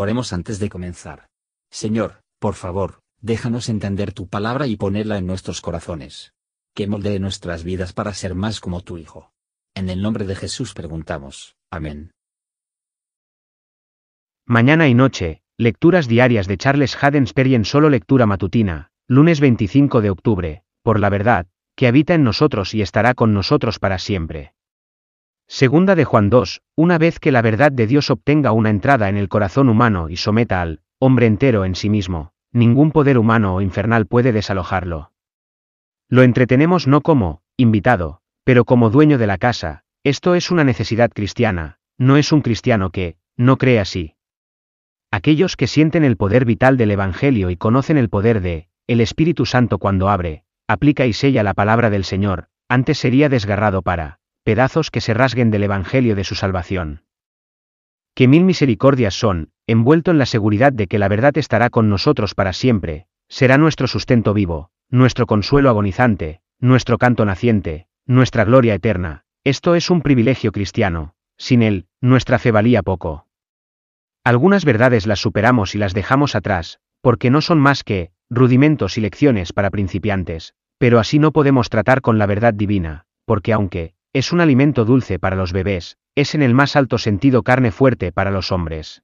Oremos antes de comenzar. Señor, por favor, déjanos entender tu palabra y ponerla en nuestros corazones. Que moldee nuestras vidas para ser más como tu Hijo. En el nombre de Jesús preguntamos. Amén. Mañana y noche, lecturas diarias de Charles Haddon en solo lectura matutina, lunes 25 de octubre, por la verdad, que habita en nosotros y estará con nosotros para siempre. Segunda de Juan 2, una vez que la verdad de Dios obtenga una entrada en el corazón humano y someta al hombre entero en sí mismo, ningún poder humano o infernal puede desalojarlo. Lo entretenemos no como invitado, pero como dueño de la casa, esto es una necesidad cristiana, no es un cristiano que no cree así. Aquellos que sienten el poder vital del Evangelio y conocen el poder de el Espíritu Santo cuando abre, aplica y sella la palabra del Señor, antes sería desgarrado para pedazos que se rasguen del Evangelio de su salvación. Que mil misericordias son, envuelto en la seguridad de que la verdad estará con nosotros para siempre, será nuestro sustento vivo, nuestro consuelo agonizante, nuestro canto naciente, nuestra gloria eterna, esto es un privilegio cristiano, sin él, nuestra fe valía poco. Algunas verdades las superamos y las dejamos atrás, porque no son más que, rudimentos y lecciones para principiantes, pero así no podemos tratar con la verdad divina, porque aunque, es un alimento dulce para los bebés, es en el más alto sentido carne fuerte para los hombres.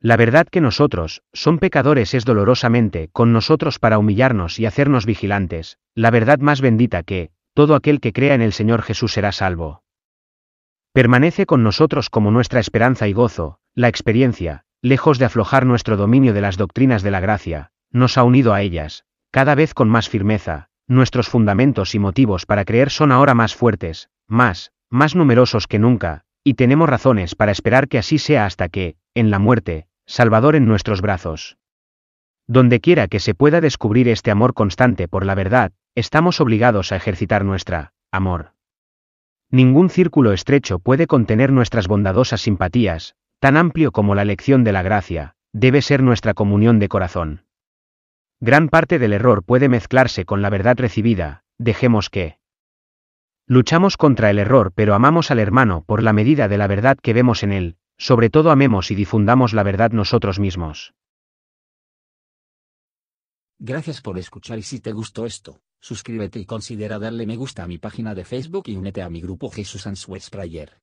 La verdad que nosotros, son pecadores es dolorosamente con nosotros para humillarnos y hacernos vigilantes, la verdad más bendita que, todo aquel que crea en el Señor Jesús será salvo. Permanece con nosotros como nuestra esperanza y gozo, la experiencia, lejos de aflojar nuestro dominio de las doctrinas de la gracia, nos ha unido a ellas, cada vez con más firmeza, nuestros fundamentos y motivos para creer son ahora más fuertes, más, más numerosos que nunca, y tenemos razones para esperar que así sea hasta que, en la muerte, Salvador en nuestros brazos. Donde quiera que se pueda descubrir este amor constante por la verdad, estamos obligados a ejercitar nuestra amor. Ningún círculo estrecho puede contener nuestras bondadosas simpatías, tan amplio como la lección de la gracia, debe ser nuestra comunión de corazón. Gran parte del error puede mezclarse con la verdad recibida, dejemos que. Luchamos contra el error pero amamos al hermano por la medida de la verdad que vemos en él, sobre todo amemos y difundamos la verdad nosotros mismos. Gracias por escuchar y si te gustó esto, suscríbete y considera darle me gusta a mi página de Facebook y únete a mi grupo Jesús Answers Prayer.